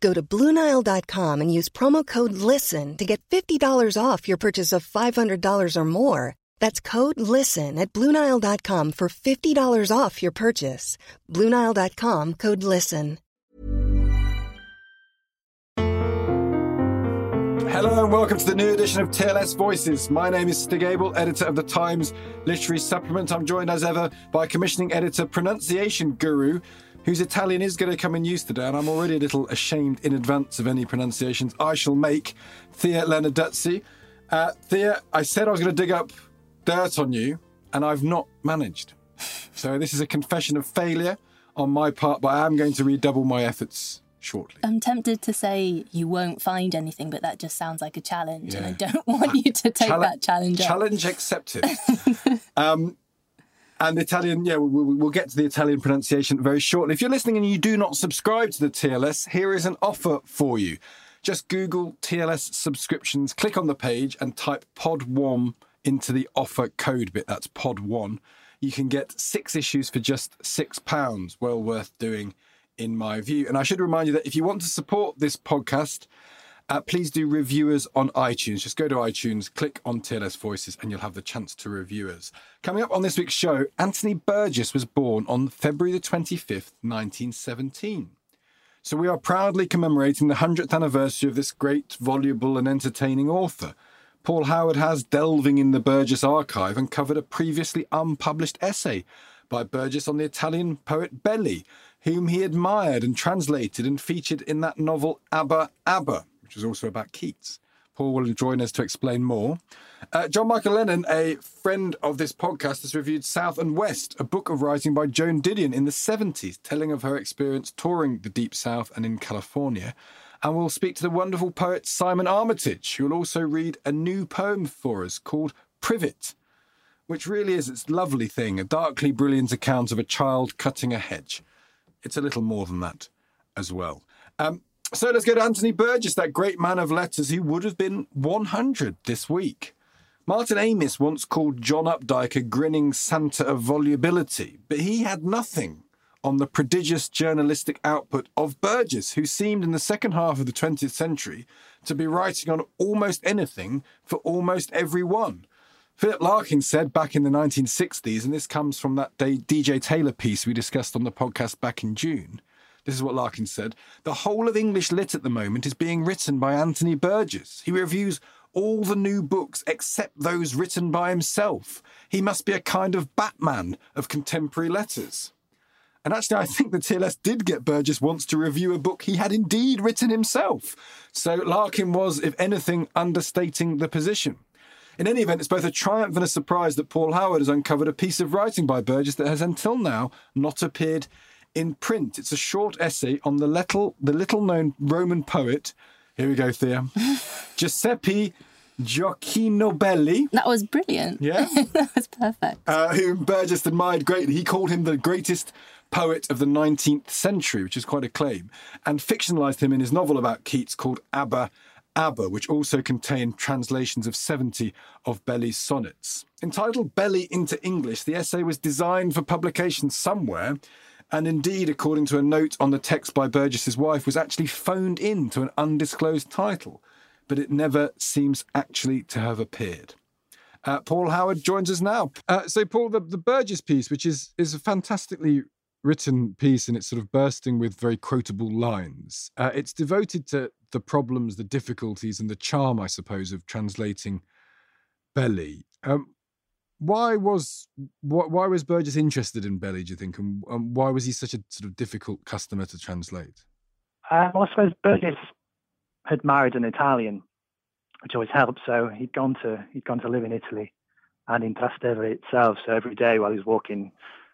Go to Bluenile.com and use promo code LISTEN to get $50 off your purchase of $500 or more. That's code LISTEN at Bluenile.com for $50 off your purchase. Bluenile.com code LISTEN. Hello and welcome to the new edition of TLS Voices. My name is Stig Abell, editor of the Times Literary Supplement. I'm joined as ever by commissioning editor, pronunciation guru, whose Italian is going to come in use today, and I'm already a little ashamed in advance of any pronunciations I shall make. Thea Lenarduzzi. Uh, Thea, I said I was going to dig up dirt on you, and I've not managed. So this is a confession of failure on my part, but I am going to redouble my efforts shortly. I'm tempted to say you won't find anything, but that just sounds like a challenge, and I don't want you to take Challa- that challenge up. Challenge accepted. um, and the Italian, yeah, we'll, we'll we'll get to the Italian pronunciation very shortly. If you're listening and you do not subscribe to the TLS, here is an offer for you. Just Google TLS subscriptions, click on the page, and type POD1 into the offer code bit. That's POD1. You can get six issues for just £6. Well worth doing, in my view. And I should remind you that if you want to support this podcast, uh, please do review us on iTunes. Just go to iTunes, click on TLS Voices, and you'll have the chance to review us. Coming up on this week's show, Anthony Burgess was born on February the 25th, 1917. So we are proudly commemorating the 100th anniversary of this great, voluble, and entertaining author. Paul Howard has, delving in the Burgess archive, uncovered a previously unpublished essay by Burgess on the Italian poet Belli, whom he admired and translated and featured in that novel Abba Abba, which is also about Keats. Paul will join us to explain more. Uh, John Michael Lennon, a friend of this podcast, has reviewed South and West, a book of writing by Joan Didion in the 70s, telling of her experience touring the Deep South and in California. And we'll speak to the wonderful poet Simon Armitage, who will also read a new poem for us called Privet, which really is its lovely thing, a darkly brilliant account of a child cutting a hedge. It's a little more than that as well. Um, so let's go to Anthony Burgess, that great man of letters who would have been 100 this week. Martin Amis once called John Updike a grinning Santa of volubility, but he had nothing on the prodigious journalistic output of Burgess, who seemed in the second half of the 20th century to be writing on almost anything for almost everyone. Philip Larkin said back in the 1960s, and this comes from that DJ Taylor piece we discussed on the podcast back in June. This is what Larkin said. The whole of English lit at the moment is being written by Anthony Burgess. He reviews all the new books except those written by himself. He must be a kind of Batman of contemporary letters. And actually, I think the TLS did get Burgess once to review a book he had indeed written himself. So Larkin was, if anything, understating the position. In any event, it's both a triumph and a surprise that Paul Howard has uncovered a piece of writing by Burgess that has until now not appeared in print. It's a short essay on the little, the little known Roman poet. Here we go, Thea. Giuseppe Gioacchino Belli. That was brilliant. Yeah. that was perfect. uh, whom Burgess admired greatly. He called him the greatest poet of the 19th century, which is quite a claim, and fictionalized him in his novel about Keats called Abba Abba, which also contained translations of 70 of Belli's sonnets. Entitled Belli into English, the essay was designed for publication somewhere, and indeed, according to a note on the text by Burgess's wife, was actually phoned in to an undisclosed title, but it never seems actually to have appeared. Uh, Paul Howard joins us now. Uh, so, Paul, the, the Burgess piece, which is is a fantastically written piece and it's sort of bursting with very quotable lines. Uh, it's devoted to the problems, the difficulties, and the charm, I suppose, of translating Belli. Um, why was why was Burgess interested in Belli? Do you think, and, and why was he such a sort of difficult customer to translate? Um, I suppose Burgess had married an Italian, which always helped. So he'd gone to he'd gone to live in Italy and in Trastevere itself. So every day while he was walking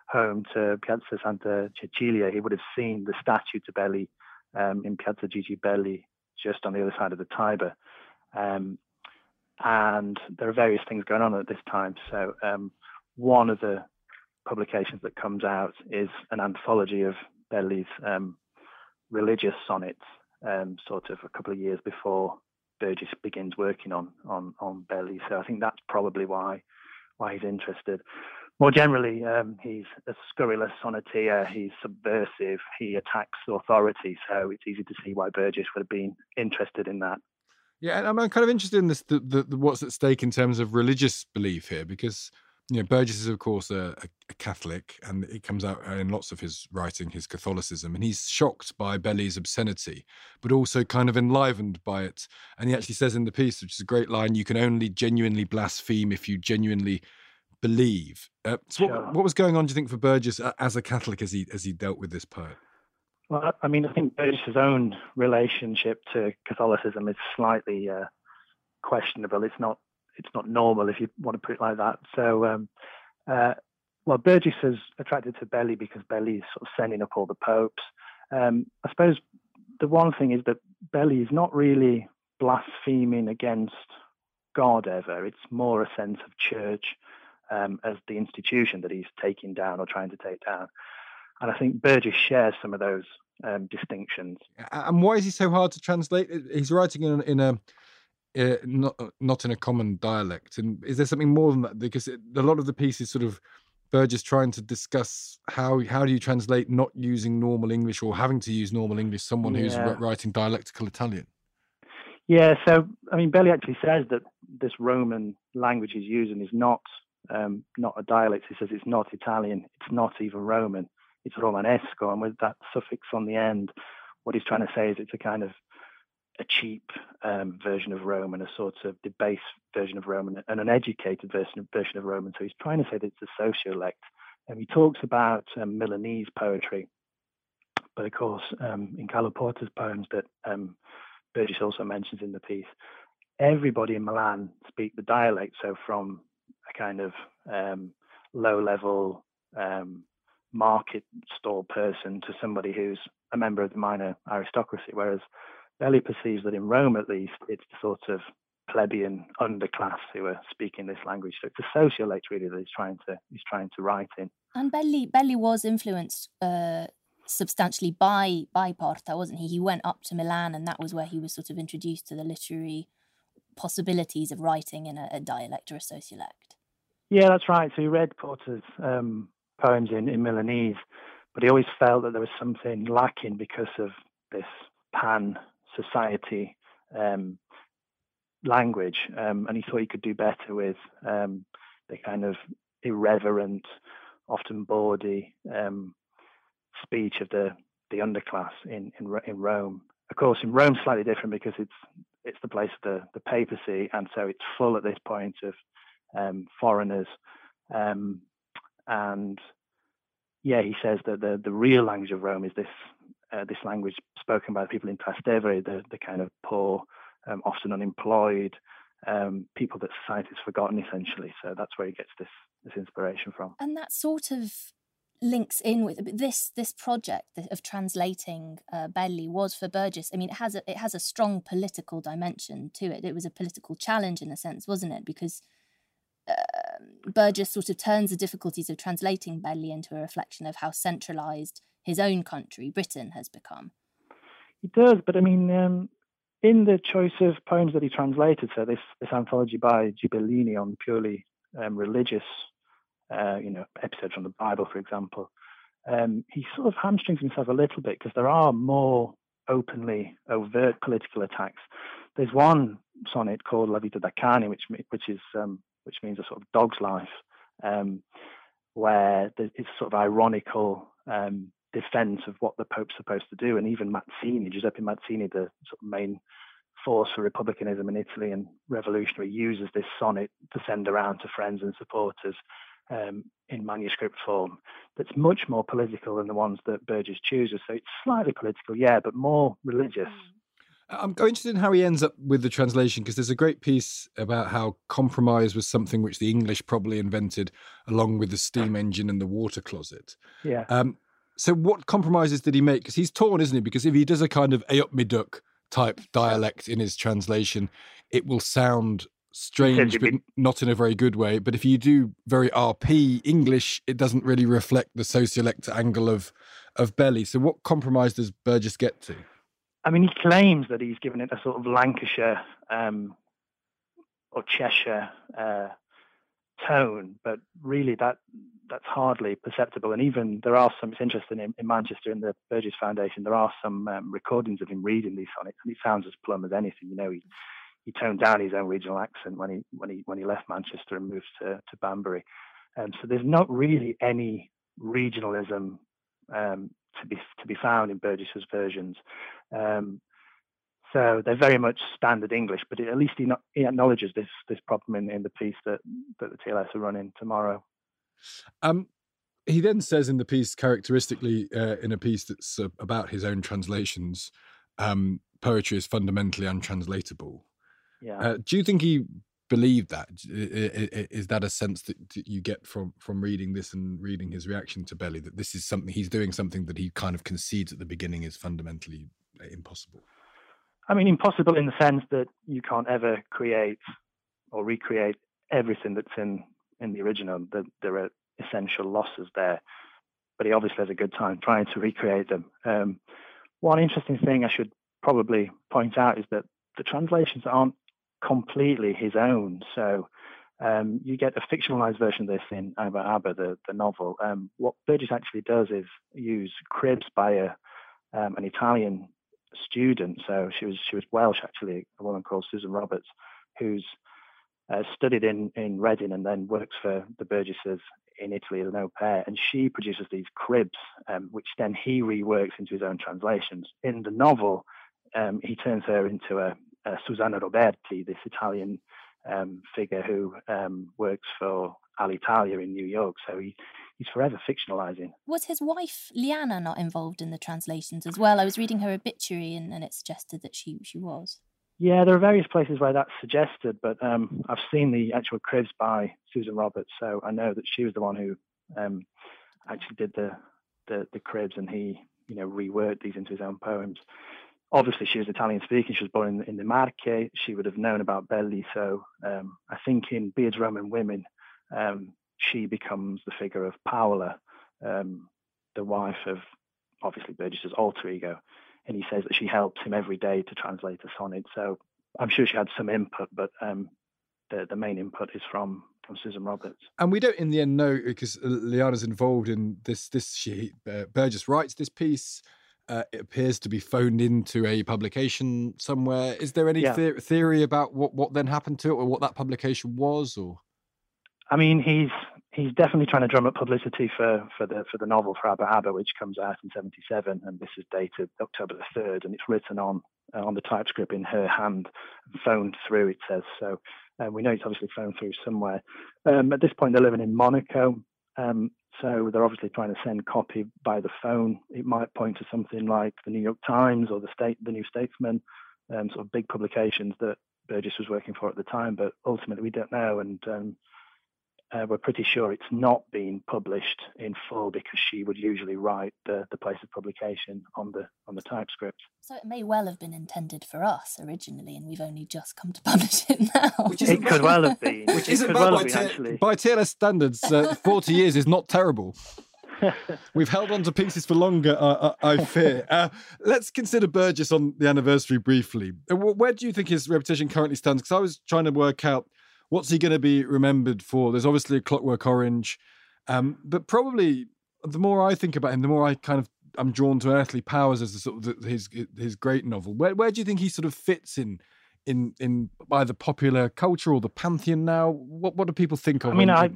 home to Piazza Santa Cecilia, he would have seen the statue to Belli um, in Piazza Gigi Belli, just on the other side of the Tiber. Um, and there are various things going on at this time. So um, one of the publications that comes out is an anthology of Belli's um, religious sonnets, um, sort of a couple of years before Burgess begins working on on on Belli. So I think that's probably why why he's interested. More generally, um, he's a scurrilous sonneteer. He's subversive. He attacks authority. So it's easy to see why Burgess would have been interested in that. Yeah, and I'm kind of interested in this, the, the, the, what's at stake in terms of religious belief here, because you know Burgess is of course a, a, Catholic, and it comes out in lots of his writing, his Catholicism, and he's shocked by Belli's obscenity, but also kind of enlivened by it. And he actually says in the piece, which is a great line, "You can only genuinely blaspheme if you genuinely believe." Uh, so, sure. what, what was going on? Do you think for Burgess as a Catholic as he as he dealt with this poet? Well, I mean, I think Burgess's own relationship to Catholicism is slightly uh, questionable. It's not it's not normal if you want to put it like that. So, um, uh, well, Burgess is attracted to Belli because Belli is sort of sending up all the popes. Um, I suppose the one thing is that Belli is not really blaspheming against God ever. It's more a sense of church um, as the institution that he's taking down or trying to take down. And I think Burgess shares some of those um, distinctions. And why is he so hard to translate? He's writing in, in a uh, not not in a common dialect. And is there something more than that? Because it, a lot of the piece is sort of Burgess trying to discuss how how do you translate not using normal English or having to use normal English someone yeah. who's writing dialectical Italian. Yeah, so I mean, Belli actually says that this Roman language he's using is not um, not a dialect. He says it's not Italian. It's not even Roman it's Romanesco, and with that suffix on the end, what he's trying to say is it's a kind of a cheap um, version of Rome and a sort of debased version of Roman, and an educated version of, version of Roman. So he's trying to say that it's a sociolect. And he talks about um, Milanese poetry, but of course, um, in Carlo Porta's poems that um, Burgess also mentions in the piece, everybody in Milan speak the dialect. So from a kind of um, low-level um, market stall person to somebody who's a member of the minor aristocracy, whereas Belli perceives that in Rome, at least, it's the sort of plebeian underclass who are speaking this language. So it's a sociolect really that he's trying to he's trying to write in. And Belli Belli was influenced uh, substantially by by Porta, wasn't he? He went up to Milan, and that was where he was sort of introduced to the literary possibilities of writing in a, a dialect or a sociolect. Yeah, that's right. So he read Porta's um, poems in, in Milanese, but he always felt that there was something lacking because of this pan society um, language, um, and he thought he could do better with um, the kind of irreverent, often bawdy um, speech of the the underclass in, in in Rome. Of course, in Rome, slightly different because it's it's the place of the the papacy, and so it's full at this point of um, foreigners. Um, and yeah, he says that the, the real language of Rome is this uh, this language spoken by the people in Trastevere, the, the kind of poor, um, often unemployed um, people that society's forgotten, essentially. So that's where he gets this this inspiration from. And that sort of links in with this this project of translating uh, Belli was for Burgess. I mean, it has a it has a strong political dimension to it. It was a political challenge in a sense, wasn't it? Because uh, Burgess sort of turns the difficulties of translating Belli into a reflection of how centralised his own country, Britain, has become. He does, but I mean, um, in the choice of poems that he translated, so this, this anthology by Gibellini on purely um, religious, uh, you know, episodes from the Bible, for example, um, he sort of hamstrings himself a little bit because there are more openly overt political attacks. There's one sonnet called La Vita da Cane, which which is um, which means a sort of dog's life, um, where it's sort of ironical um, defense of what the Pope's supposed to do. And even Mazzini, Giuseppe Mazzini, the sort of main force for republicanism in Italy and revolutionary, uses this sonnet to send around to friends and supporters um, in manuscript form that's much more political than the ones that Burgess chooses. So it's slightly political, yeah, but more religious. I'm interested in how he ends up with the translation because there's a great piece about how compromise was something which the English probably invented along with the steam engine and the water closet. Yeah. Um, so what compromises did he make? Because he's torn, isn't he? Because if he does a kind of Ayupmiduk type dialect in his translation, it will sound strange, but not in a very good way. But if you do very RP English, it doesn't really reflect the sociolect angle of of Belli. So what compromise does Burgess get to? I mean, he claims that he's given it a sort of Lancashire um, or Cheshire uh, tone, but really that that's hardly perceptible. And even there are some. It's interesting in, in Manchester in the Burgess Foundation. There are some um, recordings of him reading these sonnets, and he sounds as plumb as anything. You know, he he toned down his own regional accent when he when he when he left Manchester and moved to to Banbury. Um, so there's not really any regionalism um, to be to be found in Burgess's versions. Um, so they're very much standard English, but at least he, not, he acknowledges this this problem in, in the piece that, that the TLS are running tomorrow. Um, he then says in the piece, characteristically, uh, in a piece that's uh, about his own translations, um, poetry is fundamentally untranslatable. Yeah. Uh, do you think he believe that? Is that a sense that you get from from reading this and reading his reaction to Belli that this is something he's doing something that he kind of concedes at the beginning is fundamentally uh, impossible? I mean, impossible in the sense that you can't ever create or recreate everything that's in in the original. That there are essential losses there, but he obviously has a good time trying to recreate them. Um, one interesting thing I should probably point out is that the translations aren't completely his own. So um, you get a fictionalized version of this in Abba Abba, the, the novel. Um, what Burgess actually does is use cribs by a, um, an Italian student. So she was she was Welsh actually, a woman called Susan Roberts, who's uh, studied in in Reading and then works for the Burgesses in Italy as an au pair. And she produces these cribs, um, which then he reworks into his own translations. In the novel, um, he turns her into a, uh, Susanna Roberti, this Italian um, figure who um, works for Alitalia in New York. So he, he's forever fictionalizing. Was his wife Liana not involved in the translations as well? I was reading her obituary and, and it suggested that she she was. Yeah, there are various places where that's suggested, but um, I've seen the actual cribs by Susan Roberts, so I know that she was the one who um, actually did the, the the cribs, and he you know reworked these into his own poems obviously she was Italian speaking. She was born in, in the Marche. She would have known about Belli. So um, I think in Beard's Roman Women, um, she becomes the figure of Paola, um, the wife of obviously Burgess's alter ego. And he says that she helps him every day to translate the sonnet. So I'm sure she had some input, but um, the, the main input is from from Susan Roberts. And we don't, in the end, know because Liana's involved in this. This she uh, Burgess writes this piece uh, it appears to be phoned into a publication somewhere. Is there any yeah. the- theory about what, what then happened to it or what that publication was? Or I mean, he's he's definitely trying to drum up publicity for, for the for the novel for Abba Abba, which comes out in '77, and this is dated October the third, and it's written on uh, on the typescript in her hand, phoned through. It says so. Uh, we know it's obviously phoned through somewhere. Um, at this point, they're living in Monaco. Um, so they're obviously trying to send copy by the phone. It might point to something like the New York Times or the state, the New Statesman, um, sort of big publications that Burgess was working for at the time. But ultimately, we don't know. And um, uh, we're pretty sure it's not been published in full because she would usually write the, the place of publication on the on the typescript. So it may well have been intended for us originally, and we've only just come to publish it now. Which it could well have been. Which is could well by, t- by TLS standards, uh, forty years is not terrible. We've held on to pieces for longer, uh, I fear. Uh, let's consider Burgess on the anniversary briefly. Uh, where do you think his reputation currently stands? Because I was trying to work out what's he going to be remembered for? There's obviously a Clockwork Orange, um, but probably the more I think about him, the more I kind of I'm drawn to Earthly Powers as the, sort of the, his his great novel. Where where do you think he sort of fits in in in either popular culture or the pantheon now? What what do people think of? I mean, I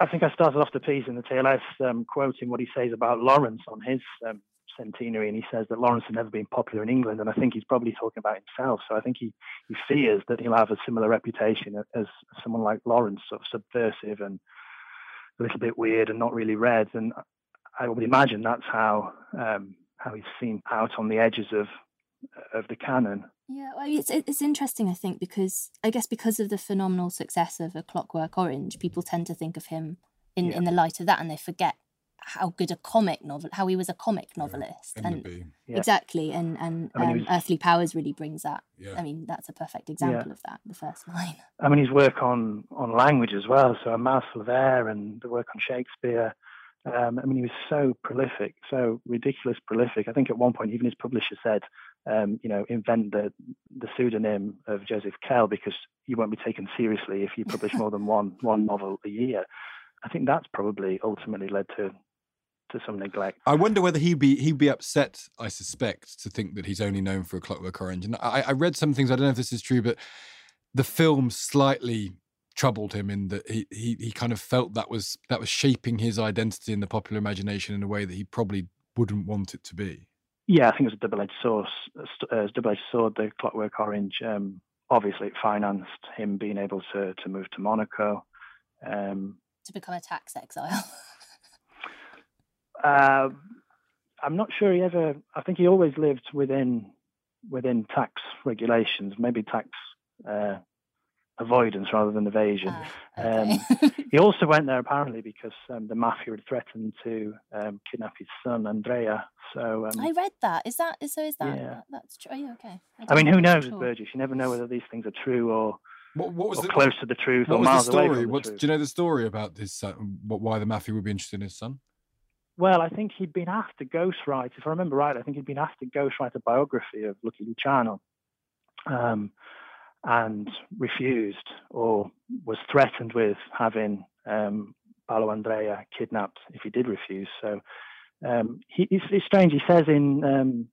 I think I started off the piece in the TLS um, quoting what he says about Lawrence on his um, centenary, and he says that Lawrence had never been popular in England, and I think he's probably talking about himself. So I think he, he fears that he'll have a similar reputation as someone like Lawrence, sort of subversive and a little bit weird and not really read. And I would imagine that's how um, how he's seen out on the edges of of the canon. Yeah, well, it's it's interesting, I think, because I guess because of the phenomenal success of A Clockwork Orange, people tend to think of him in, yeah. in the light of that, and they forget how good a comic novel, how he was a comic novelist, yeah, and yeah. exactly, and and I mean, um, was, Earthly Powers really brings that. Yeah. I mean, that's a perfect example of that. The first line. I mean, his work on on language as well. So a mouthful of air, and the work on Shakespeare. Um, I mean, he was so prolific, so ridiculous prolific. I think at one point, even his publisher said, um, you know, invent the the pseudonym of Joseph Kell because you won't be taken seriously if you publish more than one one novel a year. I think that's probably ultimately led to to some neglect. I wonder whether he'd be he'd be upset. I suspect to think that he's only known for a Clockwork Orange. And I, I read some things. I don't know if this is true, but the film slightly troubled him in that he, he he kind of felt that was that was shaping his identity in the popular imagination in a way that he probably wouldn't want it to be. Yeah, I think it was a double-edged sword. Uh, double-edged sword. The Clockwork Orange. Um, obviously, it financed him being able to to move to Monaco. Um, to become a tax exile. uh, I'm not sure he ever. I think he always lived within within tax regulations, maybe tax uh, avoidance rather than evasion. Uh, okay. um, he also went there apparently because um, the mafia had threatened to um, kidnap his son Andrea. So um, I read that. Is that so? Is that, yeah. that that's true? Oh, okay. I, I mean, who knows, sure. Burgess? You never know whether these things are true or what, what was the, close to the truth what or miles the story? away from What's, the truth. Do you know the story about his son? Why the mafia would be interested in his son? Well, I think he'd been asked to ghostwrite. If I remember right, I think he'd been asked to ghostwrite a biography of Lucky Luciano, um, and refused, or was threatened with having um, Paolo Andrea kidnapped if he did refuse. So um, he, it's, it's, strange. He says in um,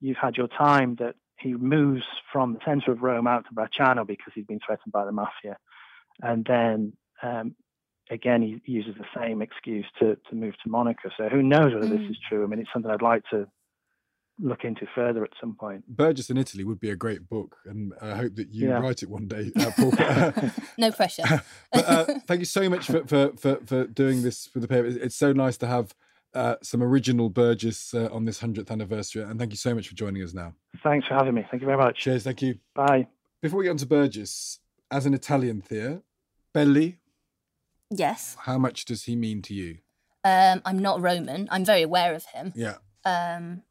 "You've Had Your Time" that he moves from the center of Rome out to Bracciano because he's been threatened by the mafia. And then um, again, he, uses the same excuse to, to move to Monaco. So who knows whether mm. this is true? I mean, it's something I'd like to look into further at some point. Burgess in Italy would be a great book, and I hope that you yeah. write it one day, uh, Paul. no pressure. but, uh, thank you so much for, for, for, for doing this for the paper. It's so nice to have uh, some original Burgess uh, on this 100th anniversary. And thank you so much for joining us now. Thanks for having me. Thank you very much. Cheers. Thank you. Bye. Before we get on to Burgess, as an Italian Thea, Belli. Yes. How much does he mean to you? Um, I'm not Roman. I'm very aware of him. Yeah. Um,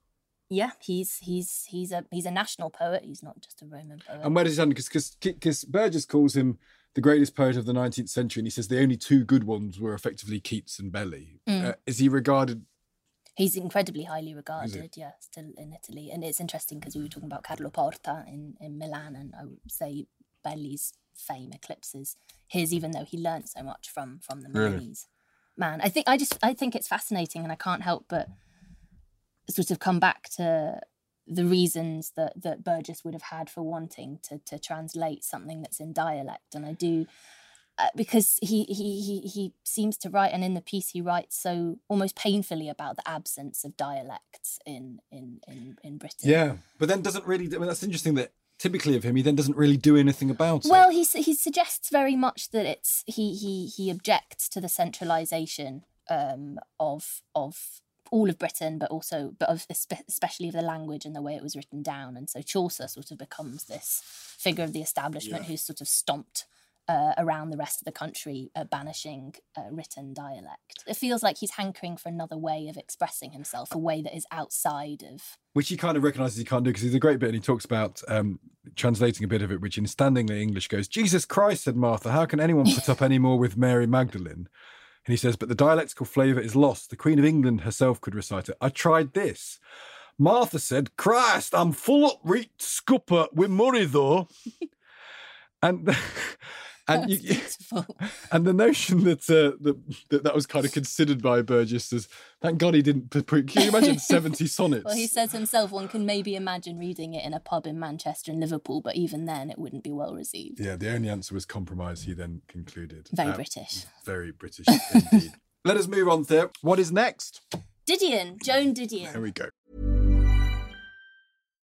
yeah, he's he's he's a he's a national poet. He's not just a Roman poet. And where does he stand? Because because Burgess calls him the greatest poet of the 19th century, and he says the only two good ones were effectively Keats and Belli. Mm. Uh, is he regarded? He's incredibly highly regarded, yeah, still in Italy. And it's interesting because we were talking about Carlo Porta in, in Milan, and I would say Belli's fame eclipses his, even though he learned so much from from the really? man. I think I just I think it's fascinating, and I can't help but sort of come back to the reasons that that Burgess would have had for wanting to to translate something that's in dialect, and I do. Uh, because he, he he he seems to write, and in the piece he writes so almost painfully about the absence of dialects in in in, in Britain. Yeah, but then doesn't really. I mean, that's interesting that typically of him, he then doesn't really do anything about well, it. Well, he he suggests very much that it's he he he objects to the centralisation um, of of all of Britain, but also, but of, especially of the language and the way it was written down. And so Chaucer sort of becomes this figure of the establishment yeah. who's sort of stomped uh, around the rest of the country, uh, banishing uh, written dialect. It feels like he's hankering for another way of expressing himself, a way that is outside of. Which he kind of recognises he can't do because he's a great bit and he talks about um, translating a bit of it, which in standingly English goes, Jesus Christ, said Martha, how can anyone put up any more with Mary Magdalene? And he says, but the dialectical flavour is lost. The Queen of England herself could recite it. I tried this. Martha said, Christ, I'm full up reet scupper with Murray though. and and you, and the notion that, uh, that, that was kind of considered by Burgess as thank God he didn't. Can you imagine seventy sonnets? well, he says himself one can maybe imagine reading it in a pub in Manchester and Liverpool, but even then it wouldn't be well received. Yeah, the only answer was compromise. He then concluded. Very uh, British. Very British indeed. Let us move on there. What is next? Didion, Joan Didion. There we go.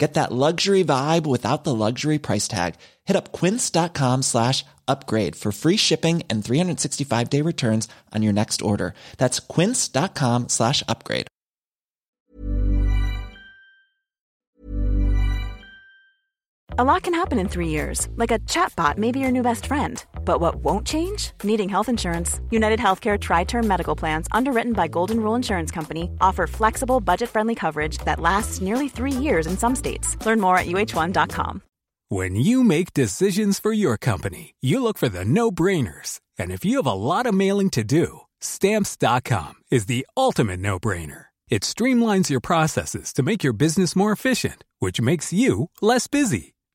Get that luxury vibe without the luxury price tag. Hit up quince.com slash upgrade for free shipping and 365 day returns on your next order. That's quince.com slash upgrade. A lot can happen in three years, like a chatbot may be your new best friend. But what won't change? Needing health insurance. United Healthcare Tri Term Medical Plans, underwritten by Golden Rule Insurance Company, offer flexible, budget friendly coverage that lasts nearly three years in some states. Learn more at uh1.com. When you make decisions for your company, you look for the no brainers. And if you have a lot of mailing to do, stamps.com is the ultimate no brainer. It streamlines your processes to make your business more efficient, which makes you less busy.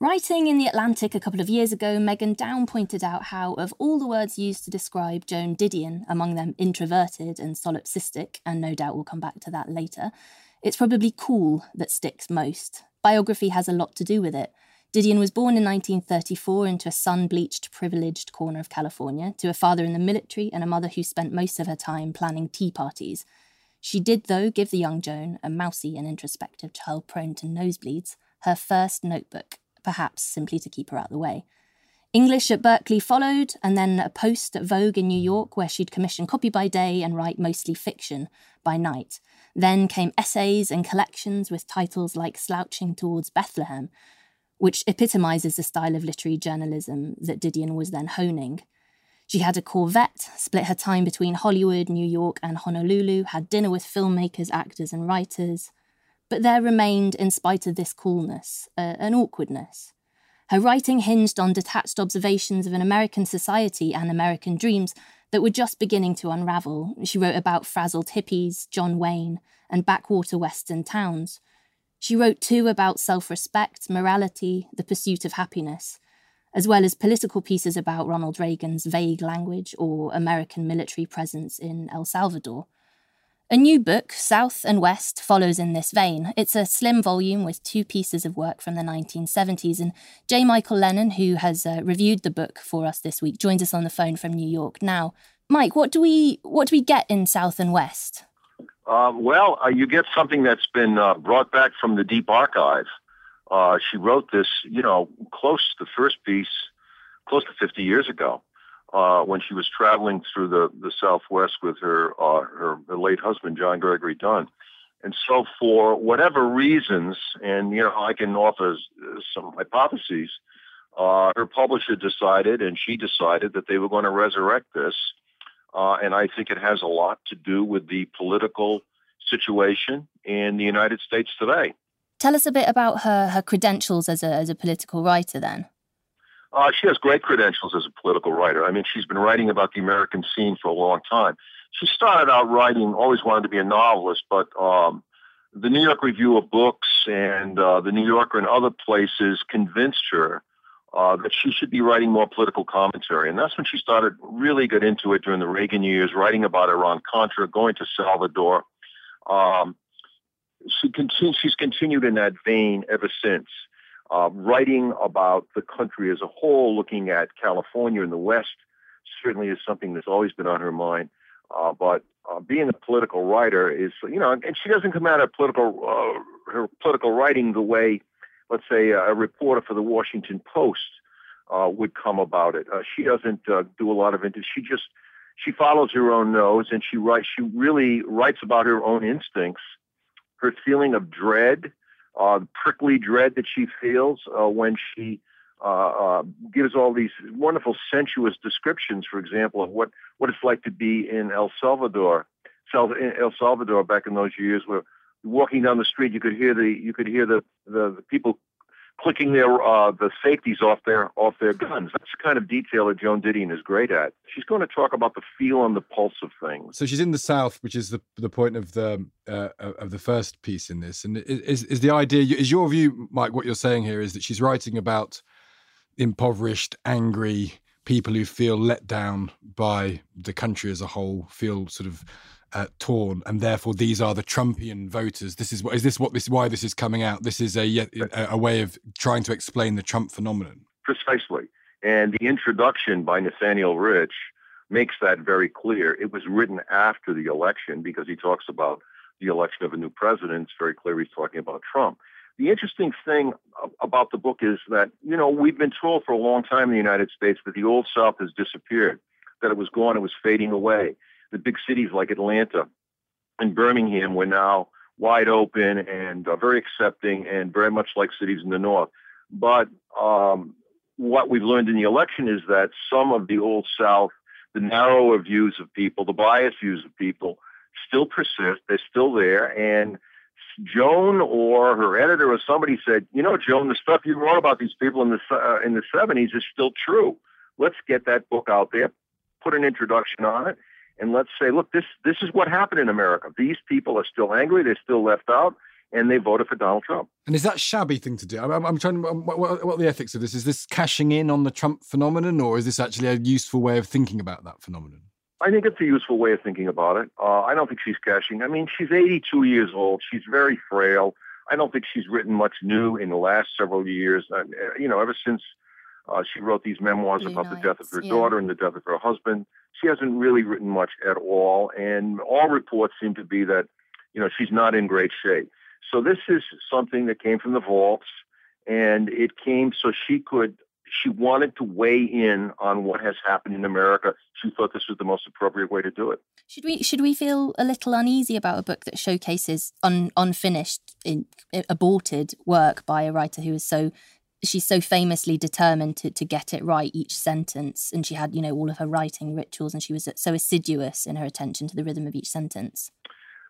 Writing in The Atlantic a couple of years ago, Megan Down pointed out how, of all the words used to describe Joan Didion, among them introverted and solipsistic, and no doubt we'll come back to that later, it's probably cool that sticks most. Biography has a lot to do with it. Didion was born in 1934 into a sun bleached, privileged corner of California to a father in the military and a mother who spent most of her time planning tea parties. She did, though, give the young Joan, a mousy and introspective child prone to nosebleeds, her first notebook perhaps simply to keep her out of the way. English at Berkeley followed, and then a post at Vogue in New York, where she'd commission copy by day and write mostly fiction by night. Then came essays and collections with titles like Slouching Towards Bethlehem, which epitomizes the style of literary journalism that Didion was then honing. She had a Corvette, split her time between Hollywood, New York, and Honolulu, had dinner with filmmakers, actors, and writers, but there remained, in spite of this coolness, uh, an awkwardness. Her writing hinged on detached observations of an American society and American dreams that were just beginning to unravel. She wrote about frazzled hippies, John Wayne, and backwater Western towns. She wrote too about self respect, morality, the pursuit of happiness, as well as political pieces about Ronald Reagan's vague language or American military presence in El Salvador. A new book, South and West, follows in this vein. It's a slim volume with two pieces of work from the 1970s. And J. Michael Lennon, who has uh, reviewed the book for us this week, joins us on the phone from New York now. Mike, what do we what do we get in South and West? Uh, well, uh, you get something that's been uh, brought back from the deep archive. Uh, she wrote this, you know, close to the first piece, close to 50 years ago uh, when she was traveling through the, the Southwest with her, uh, her, her late husband, John Gregory Dunne. And so, for whatever reasons, and you know, I can offer some hypotheses. Uh, her publisher decided, and she decided that they were going to resurrect this uh, and I think it has a lot to do with the political situation in the United States today. Tell us a bit about her, her credentials as a, as a political writer then. Uh, she has great credentials as a political writer. I mean, she's been writing about the American scene for a long time. She started out writing, always wanted to be a novelist, but um, the New York Review of Books and uh, the New Yorker and other places convinced her uh, that she should be writing more political commentary. And that's when she started really get into it during the Reagan years, writing about Iran Contra, going to Salvador. Um, she continue, she's continued in that vein ever since, uh, writing about the country as a whole, looking at California in the West certainly is something that's always been on her mind. Uh, but uh, being a political writer is, you know, and she doesn't come out of political uh, her political writing the way, let's say, a reporter for the Washington Post uh, would come about it. Uh, she doesn't do a lot of it. She just she follows her own nose, and she writes. She really writes about her own instincts, her feeling of dread, uh, prickly dread that she feels uh, when she uh, uh, gives all these wonderful sensuous descriptions, for example, of what, what it's like to be in El Salvador, El Salvador back in those years, where walking down the street, you could hear the you could hear the the, the people clicking their uh, the safeties off their off their guns. That's the kind of detail that Joan Didion is great at. She's going to talk about the feel and the pulse of things. So she's in the South, which is the the point of the uh, of the first piece in this. And is is the idea? Is your view, Mike? What you're saying here is that she's writing about impoverished, angry people who feel let down by the country as a whole, feel sort of uh, torn, and therefore these are the Trumpian voters. This is what is this what this why this is coming out? This is a a, a way of trying to explain the Trump phenomenon. Precisely, and the introduction by Nathaniel Rich makes that very clear. It was written after the election because he talks about the election of a new president. It's very clear he's talking about Trump. The interesting thing about the book is that, you know, we've been told for a long time in the United States that the Old South has disappeared, that it was gone, it was fading away. The big cities like Atlanta and Birmingham were now wide open and uh, very accepting and very much like cities in the North. But um, what we've learned in the election is that some of the Old South, the narrower views of people, the biased views of people, still persist. They're still there. And Joan or her editor or somebody said, you know, Joan, the stuff you wrote about these people in the uh, in the 70s is still true. Let's get that book out there, put an introduction on it, and let's say, look, this this is what happened in America. These people are still angry. They're still left out. And they voted for Donald Trump. And is that shabby thing to do? I'm, I'm trying to. What, what, what are the ethics of this? Is this cashing in on the Trump phenomenon, or is this actually a useful way of thinking about that phenomenon? I think it's a useful way of thinking about it. Uh, I don't think she's cashing. I mean, she's 82 years old. She's very frail. I don't think she's written much new in the last several years. Uh, you know, ever since uh, she wrote these memoirs about Nights, the death of her yeah. daughter and the death of her husband, she hasn't really written much at all. And all reports seem to be that, you know, she's not in great shape. So this is something that came from the vaults, and it came so she could she wanted to weigh in on what has happened in America. She thought this was the most appropriate way to do it. Should we should we feel a little uneasy about a book that showcases un, unfinished, in, aborted work by a writer who is so she's so famously determined to, to get it right each sentence and she had you know all of her writing rituals and she was so assiduous in her attention to the rhythm of each sentence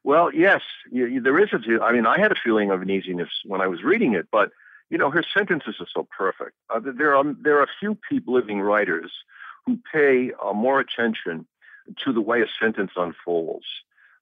well yes there is a i mean i had a feeling of uneasiness when i was reading it but you know, her sentences are so perfect. Uh, there are there are few people, living writers who pay uh, more attention to the way a sentence unfolds,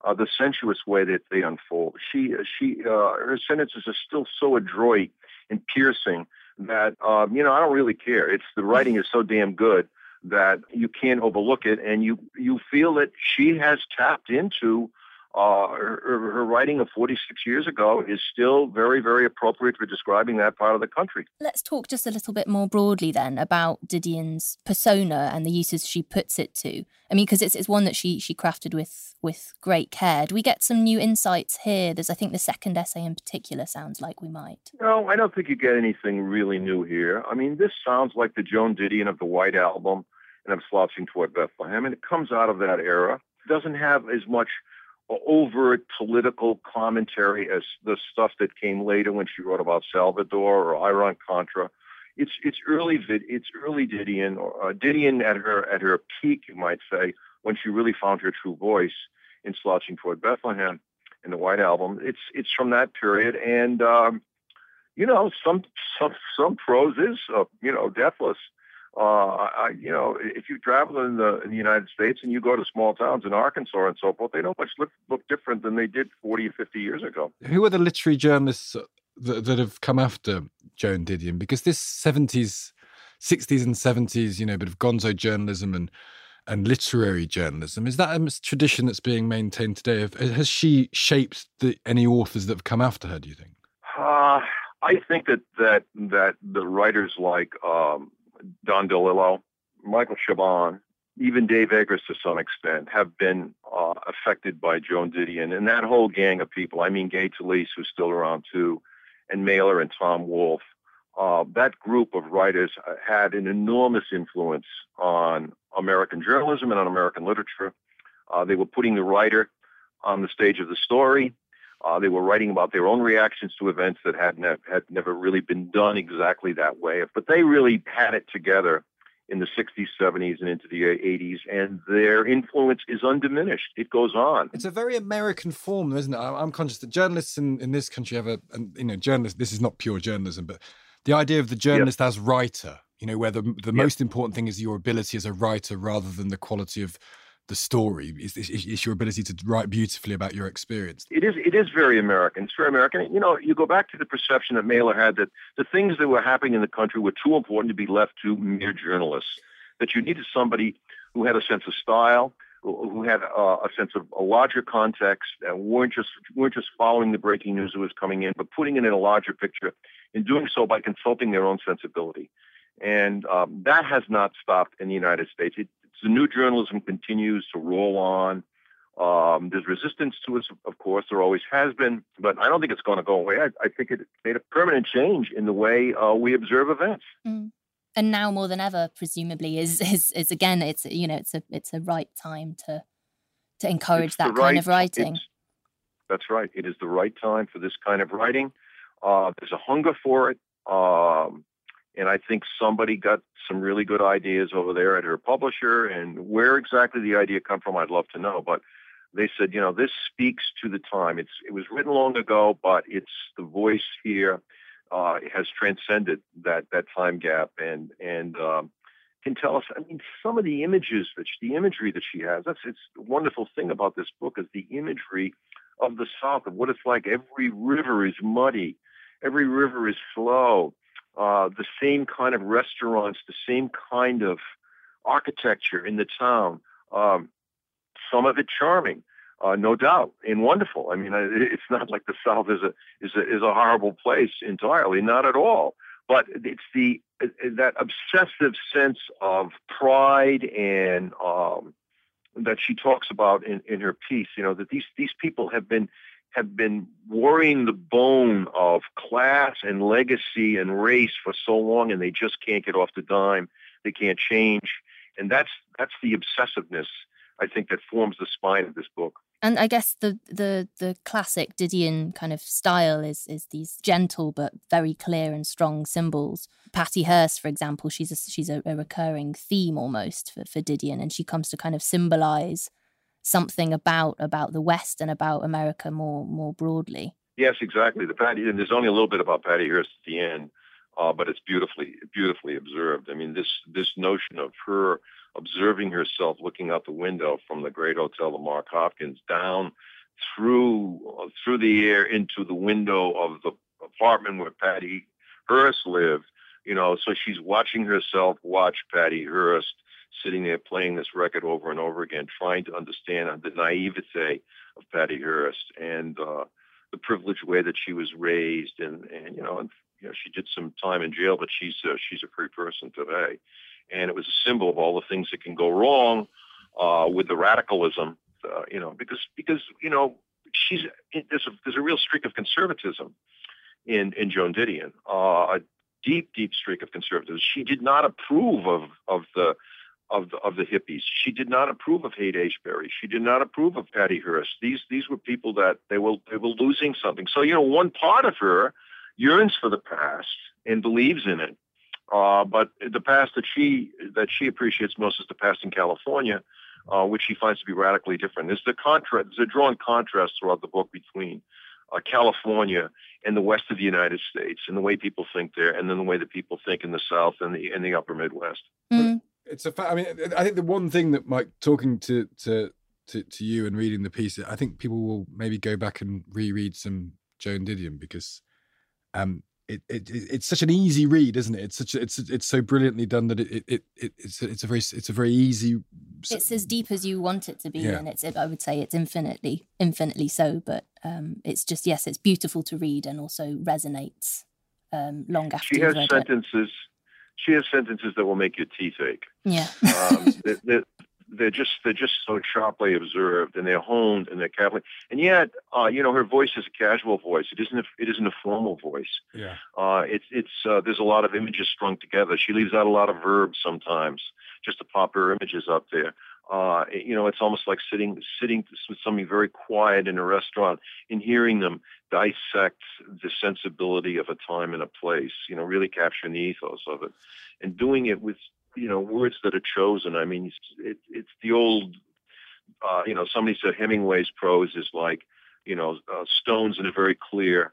uh, the sensuous way that they unfold. She she uh, her sentences are still so adroit and piercing that um, you know I don't really care. It's the writing is so damn good that you can't overlook it, and you you feel that she has tapped into uh, her, her, writing of 46 years ago is still very, very appropriate for describing that part of the country. Let's talk just a little bit more broadly then about Didion's persona and the uses she puts it to. I mean, because it's, it's one that she she crafted with with great care. Do we get some new insights here? There's, I think, the second essay in particular sounds like we might. No, I don't think you get anything really new here. I mean, this sounds like the Joan Didion of the White Album and I'm slouching toward Bethlehem, and it comes out of that era. It doesn't have as much overt political commentary as the stuff that came later when she wrote about Salvador or Iran Contra. It's it's early it's early Didion or uh, Didion at her at her peak, you might say, when she really found her true voice in Slouching Toward Bethlehem in the White Album. It's it's from that period, and um, you know, some some some prose is uh, you know deathless. Uh, I, you know, if you travel in the in the United States and you go to small towns in Arkansas and so forth, they don't much look look different than they did forty or fifty years ago. Who are the literary journalists that, that have come after Joan Didion? Because this seventies, sixties, and seventies, you know, bit of gonzo journalism and and literary journalism. Is that a tradition that's being maintained today? Has she shaped the, any authors that have come after her? Do you think? Uh, I think that that that the writers like um, Don DeLillo, Michael Chabon, even Dave Eggers to some extent have been uh, affected by Joan Didion and that whole gang of people. I mean, Gay Talese, who's still around too, and Mailer and Tom Wolfe. Uh, that group of writers uh, had an enormous influence on American journalism and on American literature. Uh, they were putting the writer on the stage of the story. Uh, they were writing about their own reactions to events that had, ne- had never really been done exactly that way. But they really had it together in the 60s, 70s, and into the 80s, and their influence is undiminished. It goes on. It's a very American form, isn't it? I'm conscious that journalists in, in this country have a, and, you know, journalists, this is not pure journalism, but the idea of the journalist yep. as writer, you know, where the, the yep. most important thing is your ability as a writer rather than the quality of the story is, your ability to write beautifully about your experience? It is it is very american. It's very american. You know you go back to the perception that mailer had that the things that were happening in the country were too important to be left to mere journalists. That you needed somebody who had a sense of style who had a sense of a larger context and weren't just weren't just following the breaking news that was coming in but putting it in a larger picture and doing so by consulting their own sensibility. And um, that has not stopped in the United States. It, the new journalism continues to roll on. Um, there's resistance to it, of course, there always has been, but I don't think it's going to go away. I, I, think it made a permanent change in the way uh, we observe events. Mm. And now more than ever, presumably, is, is is again, it's you know, it's a it's a right time to to encourage it's that right, kind of writing. That's right. It is the right time for this kind of writing. Uh, there's a hunger for it. Um, and I think somebody got some really good ideas over there at her publisher. And where exactly the idea come from, I'd love to know. But they said, you know, this speaks to the time. It's it was written long ago, but it's the voice here uh, has transcended that that time gap and and um, can tell us. I mean, some of the images that she, the imagery that she has. That's it's the wonderful thing about this book is the imagery of the South of what it's like. Every river is muddy. Every river is slow uh, the same kind of restaurants, the same kind of architecture in the town. Um, some of it charming, uh, no doubt, and wonderful. I mean, it's not like the South is a is a is a horrible place entirely, not at all. But it's the that obsessive sense of pride and um, that she talks about in, in her piece. You know that these these people have been have been worrying the bone of class and legacy and race for so long, and they just can't get off the dime. They can't change, and that's that's the obsessiveness I think that forms the spine of this book. And I guess the the the classic Didion kind of style is is these gentle but very clear and strong symbols. Patty Hearst, for example, she's a, she's a, a recurring theme almost for, for Didion, and she comes to kind of symbolize something about about the West and about America more more broadly. Yes, exactly. The Patty, and there's only a little bit about Patty Hearst at the end, uh, but it's beautifully beautifully observed. I mean, this this notion of her observing herself looking out the window from the great hotel, the Mark Hopkins, down through uh, through the air into the window of the apartment where Patty Hearst lived. You know, so she's watching herself watch Patty Hearst sitting there playing this record over and over again, trying to understand the naivete of Patty Hearst and uh, the privileged way that she was raised, and and you know, and you know, she did some time in jail, but she's uh, she's a free person today, and it was a symbol of all the things that can go wrong uh, with the radicalism, uh, you know, because because you know she's there's a there's a real streak of conservatism in in Joan Didion, uh, a deep deep streak of conservatism. She did not approve of of the of the, of the hippies. She did not approve of Haight Ashbury. She did not approve of Patty Hearst. These these were people that they were they were losing something. So you know, one part of her yearns for the past and believes in it. Uh, but the past that she that she appreciates most is the past in California, uh, which she finds to be radically different. There's the contrast, there's a drawn contrast throughout the book between uh, California and the west of the United States, and the way people think there, and then the way that people think in the South and the in the Upper Midwest. Mm. It's a fa- I mean, I think the one thing that Mike talking to to to, to you and reading the piece, I think people will maybe go back and reread some Joan Didion because um it, it it's such an easy read, isn't it? It's such a, it's it's so brilliantly done that it it, it it's it's a very it's a very easy. It's as deep as you want it to be, Yeah. and it's I would say it's infinitely infinitely so. But um, it's just yes, it's beautiful to read and also resonates um, long after She you've has read it. sentences. She has sentences that will make your teeth ache. Yeah. um, they're, they're, they're just they're just so sharply observed and they're honed and they're carefully and yet uh, you know her voice is a casual voice it isn't a, it isn't a formal voice Yeah. uh, it's it's uh, there's a lot of images strung together she leaves out a lot of verbs sometimes just to pop her images up there uh, you know it's almost like sitting sitting with somebody very quiet in a restaurant and hearing them dissect the sensibility of a time and a place you know really capturing the ethos of it and doing it with you know words that are chosen. I mean, it, it's the old. Uh, you know, somebody said Hemingway's prose is like you know uh, stones in a very clear,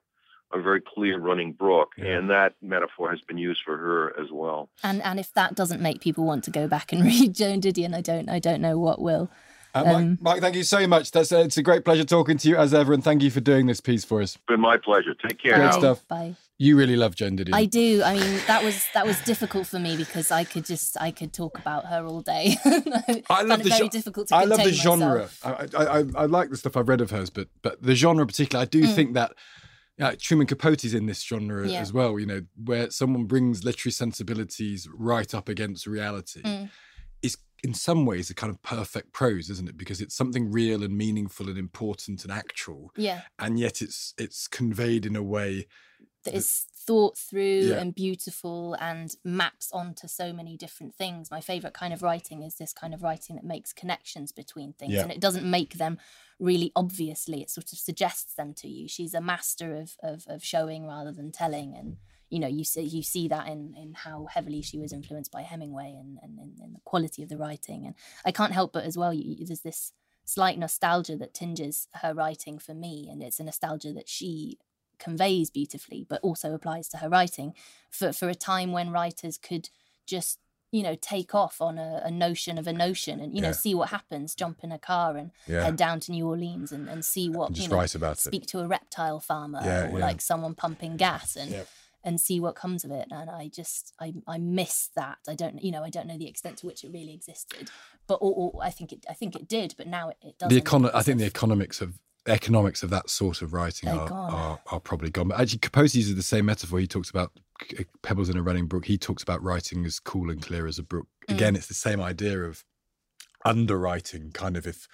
a very clear running brook, and that metaphor has been used for her as well. And and if that doesn't make people want to go back and read Joan Didion, I don't I don't know what will. Uh, Mike, Um, Mike, thank you so much. That's uh, it's a great pleasure talking to you as ever, and thank you for doing this piece for us. It's Been my pleasure. Take care. Great now. stuff. Bye. You really love Joan Didion. I do. I mean, that was that was difficult for me because I could just I could talk about her all day. I I love the very gen- difficult to I love the genre. I, I, I, I like the stuff I've read of hers, but but the genre in particular, I do Mm. think that uh, Truman Capote's in this genre Yeah. as well. You know, where someone brings literary sensibilities right up against reality. Mm. Is in some ways a kind of perfect prose, isn't it? Because it's something real and meaningful and important and actual, Yeah, and yet it's it's conveyed in a way. that is thought through Yeah. and beautiful and maps onto so many different things. My favorite kind of writing is this kind of writing that makes connections between things Yeah. and it doesn't make them really obviously. It sort of suggests them to you. She's a master of of, of showing rather than telling and you know you see you see that in in how heavily she was influenced by Hemingway and and, and, the quality of the writing and I can't help but as well you- there's this slight nostalgia that tinges her writing for me and it's a nostalgia that she conveys beautifully but also applies to her writing for for a time when writers could just you know take off on a, a notion of a notion and you know see what happens jump in a car and Yeah. head down to new orleans and, and see what And you know, about it. speak to a reptile farmer Yeah, or yeah. like someone pumping gas and and see what comes of it and i just i i miss that i don't you know i don't know the extent to which it really existed but or, or i think it i think it did but now it, it doesn't the econo- I think the economics of economics of that sort of writing are, are are probably gone. But actually, Capote uses the same metaphor. He talks about pebbles in a running brook. He talks about writing as cool and clear as a brook. Mm. Again, it's the same idea of underwriting, kind of if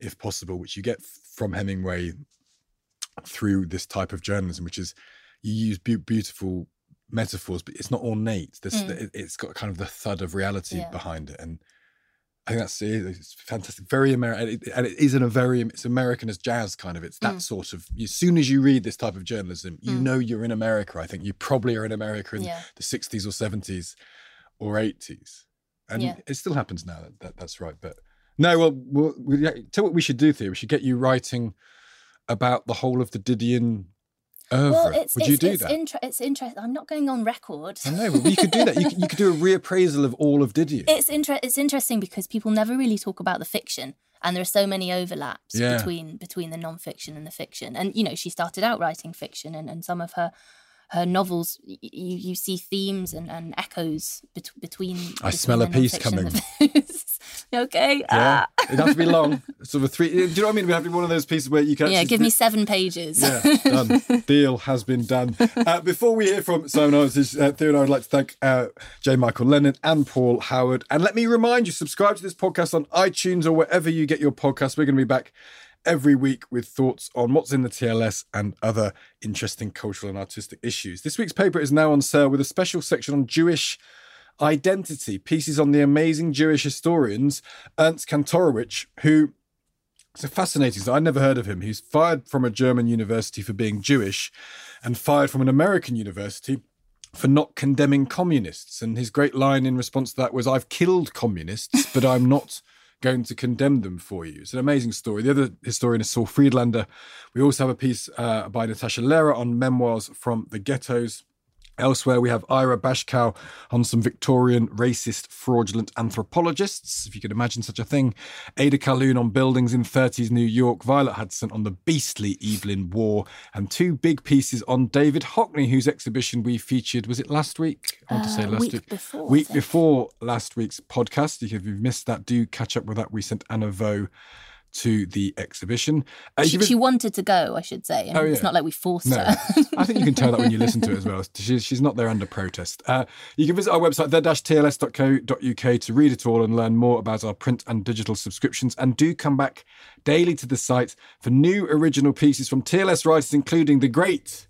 if possible, which you get from Hemingway through this type of journalism, which is you use beau- beautiful metaphors, but it's not ornate. This Mm. it, it's got kind of the thud of reality Yeah. behind it, and I think that's. It's fantastic, very American, and it, and it isn't a very it's American as jazz kind of. It's that Mm. sort of. As soon as you read this type of journalism, you Mm. know you're in America. I think you probably are in America in Yeah. the '60s or '70s or '80s, and Yeah. it still happens now. That, that that's right, but no. Well, we'll, we tell what we should do. Thea, we should get you writing about the whole of the Didion well it's Would it's, you do it's, that? inter- it's interesting i'm not going on record I know, but you could do that. You could, you could do a reappraisal of all of Didion. it's inter- it's interesting because people never really talk about the fiction and there are so many overlaps Yeah. between between the non-fiction and the fiction and you know she started out writing fiction and, and some of her her novels you you see themes and, and echoes bet- between I between smell a piece coming. okay Yeah, ah. It has to be long. Sort of three. Do you know what I mean? It'd have to be one of those pieces where you can. yeah give me seven pages Yeah, done. Deal has been done. Uh, before we hear from Simon Armitage, uh, Thea and I would like to thank uh, J. Michael Lennon and Paul Howard. And let me remind you, subscribe to this podcast on iTunes or wherever you get your podcasts. We're going to be back every week with thoughts on what's in the TLS and other interesting cultural and artistic issues. This week's paper is now on sale with a special section on Jewish identity, pieces on the amazing Jewish historians Ernst Kantorowicz, who it's a fascinating. I'd never heard of him. He's fired from a German university for being Jewish and fired from an American university for not condemning communists. And his great line in response to that was, I've killed communists, but I'm not going to condemn them for you. It's an amazing story. The other historian is Saul Friedlander. We also have a piece uh, by Natasha Lehrer on memoirs from the ghettos. Elsewhere, we have Ira Bashkow on some Victorian racist, fraudulent anthropologists, if you could imagine such a thing. Ada Calhoun on buildings in 30s New York. Violet Hudson on the beastly Evelyn Waugh. And two big pieces on David Hockney, whose exhibition we featured, was it last week? I want to say uh, last week. Week before, week before last week's podcast. If you've missed that, do catch up with that. We sent Anna Vaux to the exhibition. Uh, she, she, wanted to go, I should say. oh, yeah. It's not like we forced no. her. I think you can tell that when you listen to it as well. She's, she's not there under protest. Uh, you can visit our website, the-tls.co.uk, to read it all and learn more about our print and digital subscriptions. And do come back daily to the site for new original pieces from TLS writers, including the great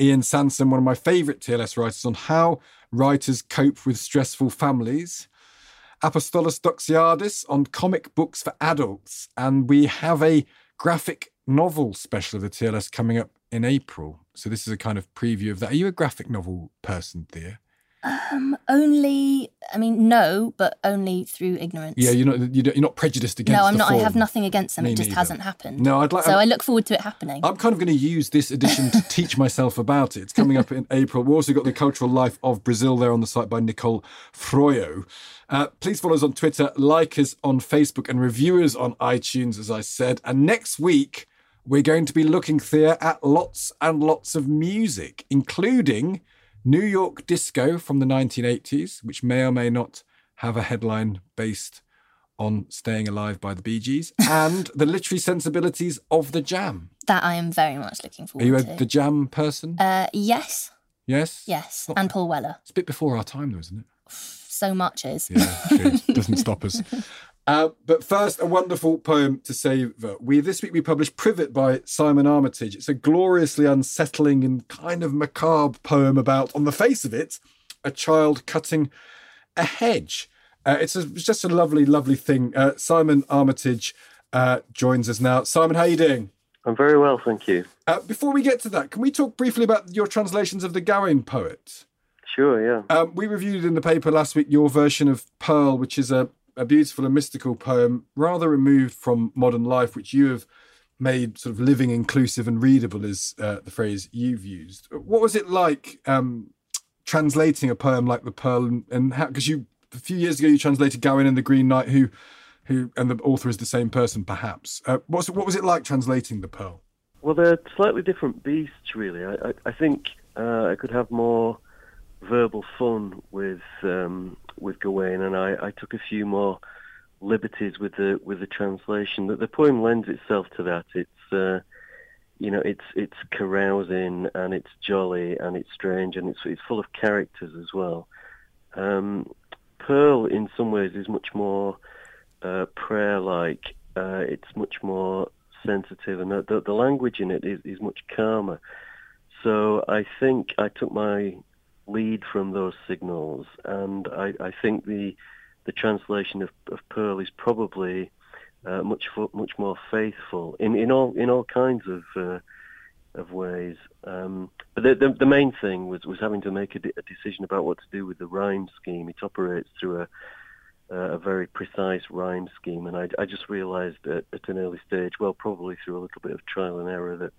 Ian Sansom, one of my favourite TLS writers, on how writers cope with stressful families. Apostolos Doxiadis on comic books for adults. And we have a graphic novel special of the TLS coming up in April. So this is a kind of preview of that. Are you a graphic novel person, Thea? Um, only, I mean, no, but only through ignorance. Yeah, you're not you're not prejudiced against. No, I'm not. Form. I have nothing against them. Me it just neither. hasn't happened. No, I'd like. So i i look forward to it happening. I'm kind of going to use this edition to teach myself about it. It's coming up in April. We've also got the cultural life of Brazil there on the site by Nicole Froio. Uh, please follow us on Twitter, like us on Facebook, and review us on iTunes, as I said. And next week we're going to be looking, Thea, at lots and lots of music, including New York Disco from the 1980s, which may or may not have a headline based on Staying Alive by the Bee Gees, and the literary sensibilities of the jam. That I am very much looking forward to. Are you a, the jam person? Uh, yes. Yes? Yes. and Paul Weller. It's a bit before our time, though, isn't it? So much is. Yeah, Doesn't stop us. Uh, but first, a wonderful poem to savor. We this week we published Privet by Simon Armitage. It's a gloriously unsettling and kind of macabre poem about, on the face of it, a child cutting a hedge. Uh, it's, a, it's, just a lovely, lovely thing. Uh, Simon Armitage uh, joins us now. Simon, how are you doing? I'm very well, thank you. Uh, before we get to that, can we talk briefly about your translations of the Gawain poet? Sure, yeah. Um, we reviewed in the paper last week your version of Pearl, which is a a beautiful and mystical poem, rather removed from modern life, which you have made sort of living, inclusive, and readable, is uh, the phrase you've used. What was it like um, translating a poem like the Pearl, and how? Because you a few years ago you translated Gawain and the Green Knight, who, who, and the author is the same person, perhaps. Uh, what was it like translating the Pearl? Well, they're slightly different beasts, really. I, I, I think uh, I could have more verbal fun with um, with Gawain, and I, I took a few more liberties with the with the translation. That the poem lends itself to that. It's uh, you know it's it's carousing and it's jolly and it's strange and it's it's full of characters as well. Um, Pearl, in some ways, is much more uh, prayer-like. Uh, it's much more sensitive, and the, the language in it is, is much calmer. So I think I took my lead from those signals, and I, I think the the translation of, of Pearl is probably uh, much much more faithful in, in all in all kinds of uh, of ways. Um, but the, the, the main thing was was having to make a, de- a, decision about what to do with the rhyme scheme. It operates through a a very precise rhyme scheme, and I, I just realised at, at an early stage, well, probably through a little bit of trial and error, that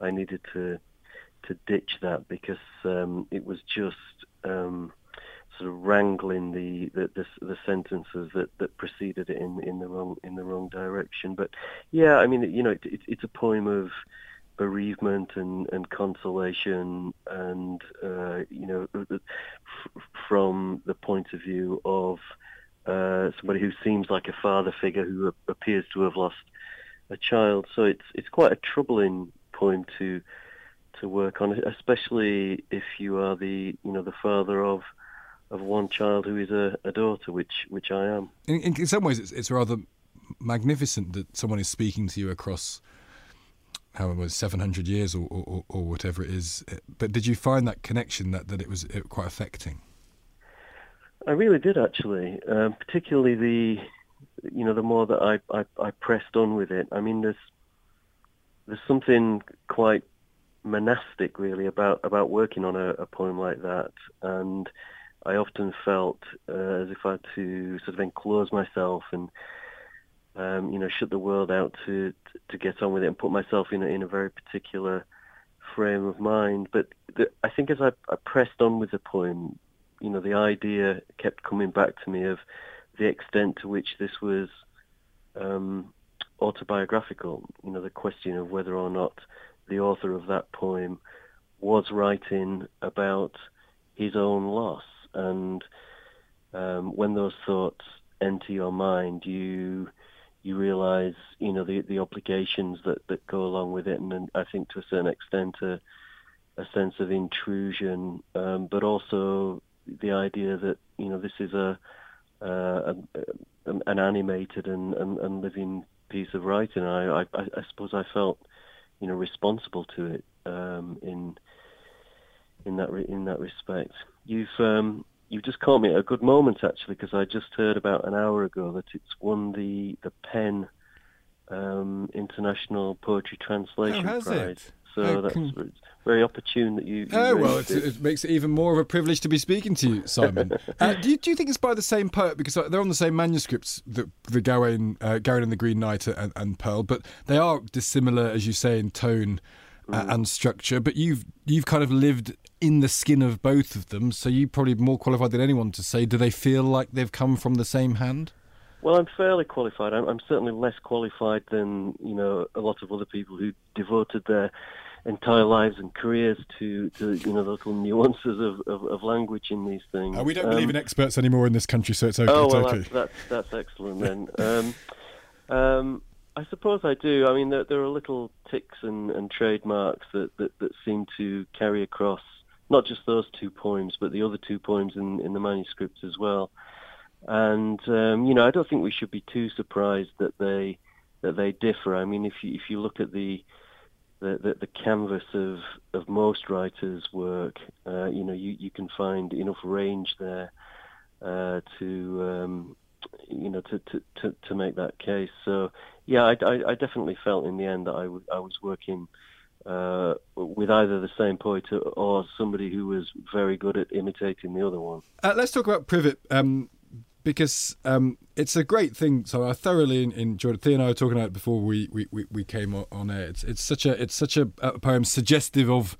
I needed to to ditch that because um, it was just um, sort of wrangling the, the, the, the, sentences that, that preceded it in, in the wrong in the wrong direction. But yeah, I mean, you know, it, it, it's a poem of bereavement and, and consolation, and uh, you know, f- from the point of view of uh, somebody who seems like a father figure who appears to have lost a child. So it's it's quite a troubling poem to to work on, especially if you are the you know the father of of one child who is a, a daughter, which which I am. In, in some ways, it's, it's rather magnificent that someone is speaking to you across however was 700 years or, or, or, whatever it is. But did you find that connection that, that it was quite affecting? I really did actually, um, particularly the you know the more that I, I, I pressed on with it. I mean, there's there's something quite monastic really about about working on a, a poem like that, and I often felt uh, as if I had to sort of enclose myself and um, you know, shut the world out to to get on with it and put myself in a, in a very particular frame of mind. But the, I think as I, I pressed on with the poem, you know, the idea kept coming back to me of the extent to which this was um, autobiographical. You know, the question of whether or not the author of that poem was writing about his own loss. And um, when those thoughts enter your mind, you you realize, you know, the the obligations that, that go along with it, and, and I think to a certain extent a, a sense of intrusion, um, but also the idea that you know this is a, uh, a an animated and, and, and, living piece of writing. I, I, I suppose I felt, you know, responsible to it um, in in that re- in that respect. You've um, you've just caught me at a good moment actually, because I just heard about an hour ago that it's won the the PEN um, International Poetry Translation oh, Prize. It? So that's very opportune that you. you oh well, it, it, makes it even more of a privilege to be speaking to you, Simon. uh, do, you, do you think it's by the same poet because they're on the same manuscripts, the, the Gawain, uh, Gawain and the Green Knight and, and Pearl, but they are dissimilar, as you say, in tone uh, mm. and structure. But you've you've kind of lived in the skin of both of them, so you're probably more qualified than anyone to say. Do they feel like they've come from the same hand? Well, I'm fairly qualified. I'm, I'm certainly less qualified than you know a lot of other people who devoted their entire lives and careers to, to you know the little nuances of, of, of language in these things. Uh, we don't um, believe in experts anymore in this country, so it's okay. Oh well, okay. That's, that's, that's excellent then. um, um, I suppose I do. I mean, there, there are little ticks and, and trademarks that, that, that seem to carry across not just those two poems, but the other two poems in, in the manuscript as well. And um, you know, I don't think we should be too surprised that they that they differ. I mean, if you if you look at the the, the, the canvas of, of most writers' work, uh, you know, you, you can find enough range there uh, to um, you know to, to, to, to make that case. So yeah, I, I, I definitely felt in the end that I, w- I was working uh, with either the same poet or somebody who was very good at imitating the other one. Uh, let's talk about Privet. Um, because um, it's a great thing. So I thoroughly enjoyed it. Thea and I were talking about it before we, we, we came on air. It's it's such a it's such a, a poem suggestive of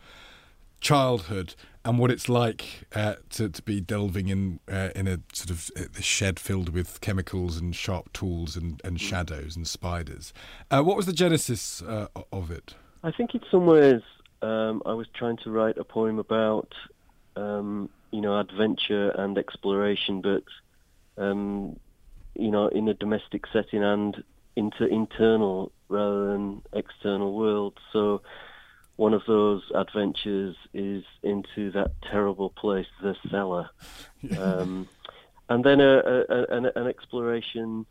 childhood and what it's like uh, to to be delving in uh, in a sort of a uh, shed filled with chemicals and sharp tools and, and mm. shadows and spiders. Uh, what was the genesis uh, of it? I think in some ways um, I was trying to write a poem about um, you know adventure and exploration, but um, you know, in a domestic setting and into internal rather than external world. So one of those adventures is into that terrible place, the cellar, um, and then a, a, an, an, exploration,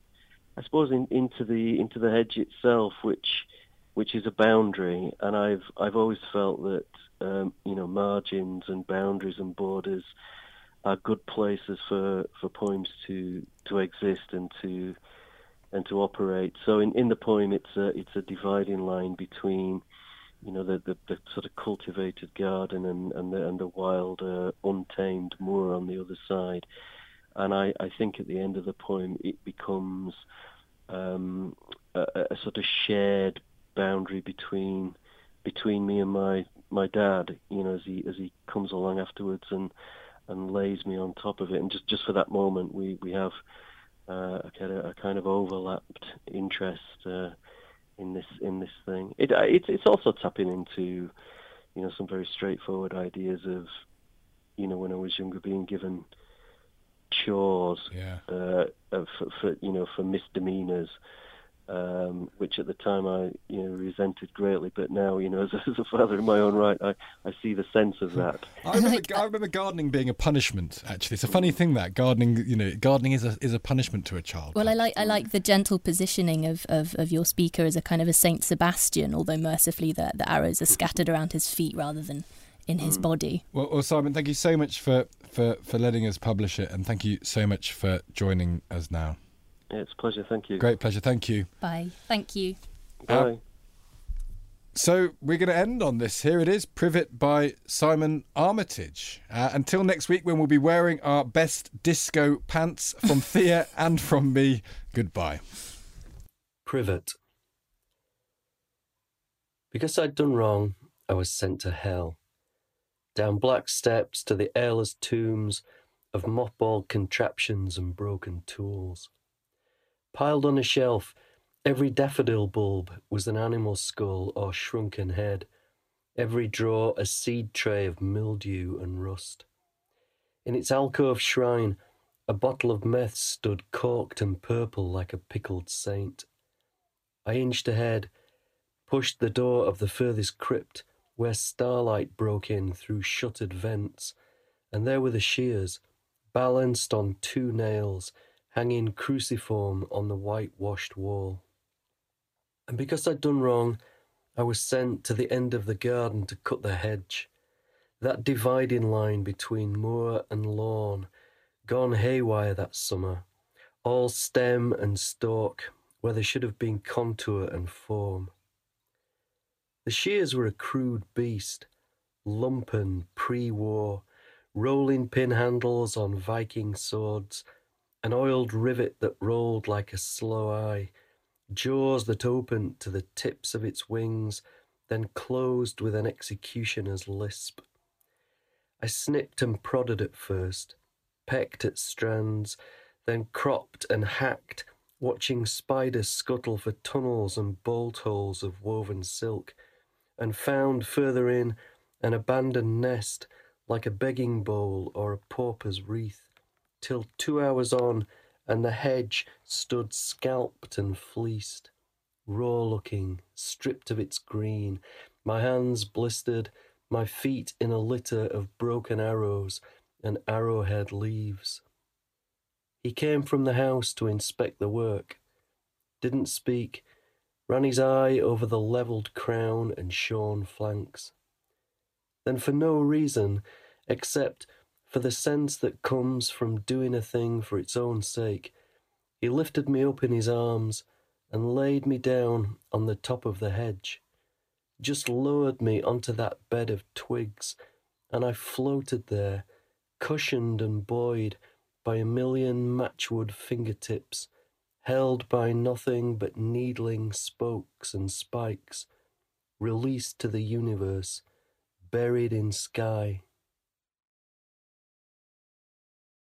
I suppose, in, into the into the hedge itself, which which is a boundary. And I've I've always felt that um, you know margins and boundaries and borders are good places for, for poems to to exist and to and to operate. So in, in the poem, it's a it's a dividing line between you know the, the, the sort of cultivated garden and and the and the wild uh, untamed moor on the other side. And I, I think at the end of the poem, it becomes um, a, a sort of shared boundary between between me and my my dad. You know, as he as he comes along afterwards and and lays me on top of it. And just just for that moment, we we have uh, a kind of a kind of overlapped interest uh, in this in this thing. It uh, it's it's also tapping into you know some very straightforward ideas of you know when I was younger being given chores yeah. uh, for, for you know for misdemeanors um, which at the time I you know resented greatly, but now you know as, as a father in my own right, I, I see the sense of that. I remember, I remember gardening being a punishment. Actually, it's a funny thing that gardening you know gardening is a is a punishment to a child. Well, I like I like the gentle positioning of, of, of your speaker as a kind of a Saint Sebastian, although mercifully the the arrows are scattered around his feet rather than in his mm. body. Well, well, Simon, thank you so much for, for, for letting us publish it, and thank you so much for joining us now. Yeah, it's a pleasure. Thank you. Great pleasure. Thank you. Bye. Thank you. Bye. Uh, so we're going to end on this. Here it is, Privet by Simon Armitage. Uh, until next week, when we'll be wearing our best disco pants from Thea and from me. Goodbye. Privet. Because I'd done wrong, I was sent to hell. Down black steps to the airless tombs of mothballed contraptions and broken tools. Piled on a shelf, every daffodil bulb was an animal skull or shrunken head, every drawer a seed tray of mildew and rust. In its alcove shrine, a bottle of meth stood corked and purple like a pickled saint. I inched ahead, pushed the door of the furthest crypt, where starlight broke in through shuttered vents, and there were the shears, balanced on two nails, hanging cruciform on the whitewashed wall. And because I'd done wrong, I was sent to the end of the garden to cut the hedge, that dividing line between moor and lawn, gone haywire that summer, all stem and stalk where there should have been contour and form. The shears were a crude beast, lumpen pre war, rolling pin handles on Viking swords, an oiled rivet that rolled like a slow eye, jaws that opened to the tips of its wings, then closed with an executioner's lisp. I snipped and prodded at first, pecked at strands, then cropped and hacked, watching spiders scuttle for tunnels and bolt holes of woven silk, and found further in an abandoned nest like a begging bowl or a pauper's wreath, till two hours on, and the hedge stood scalped and fleeced, raw looking, stripped of its green, my hands blistered, my feet in a litter of broken arrows and arrowhead leaves. He came from the house to inspect the work, didn't speak, ran his eye over the levelled crown and shorn flanks. Then, for no reason except for the sense that comes from doing a thing for its own sake, he lifted me up in his arms and laid me down on the top of the hedge just lowered me onto that bed of twigs, and I floated there, cushioned and buoyed by a million matchwood fingertips, held by nothing but needling spokes and spikes, released to the universe, buried in sky.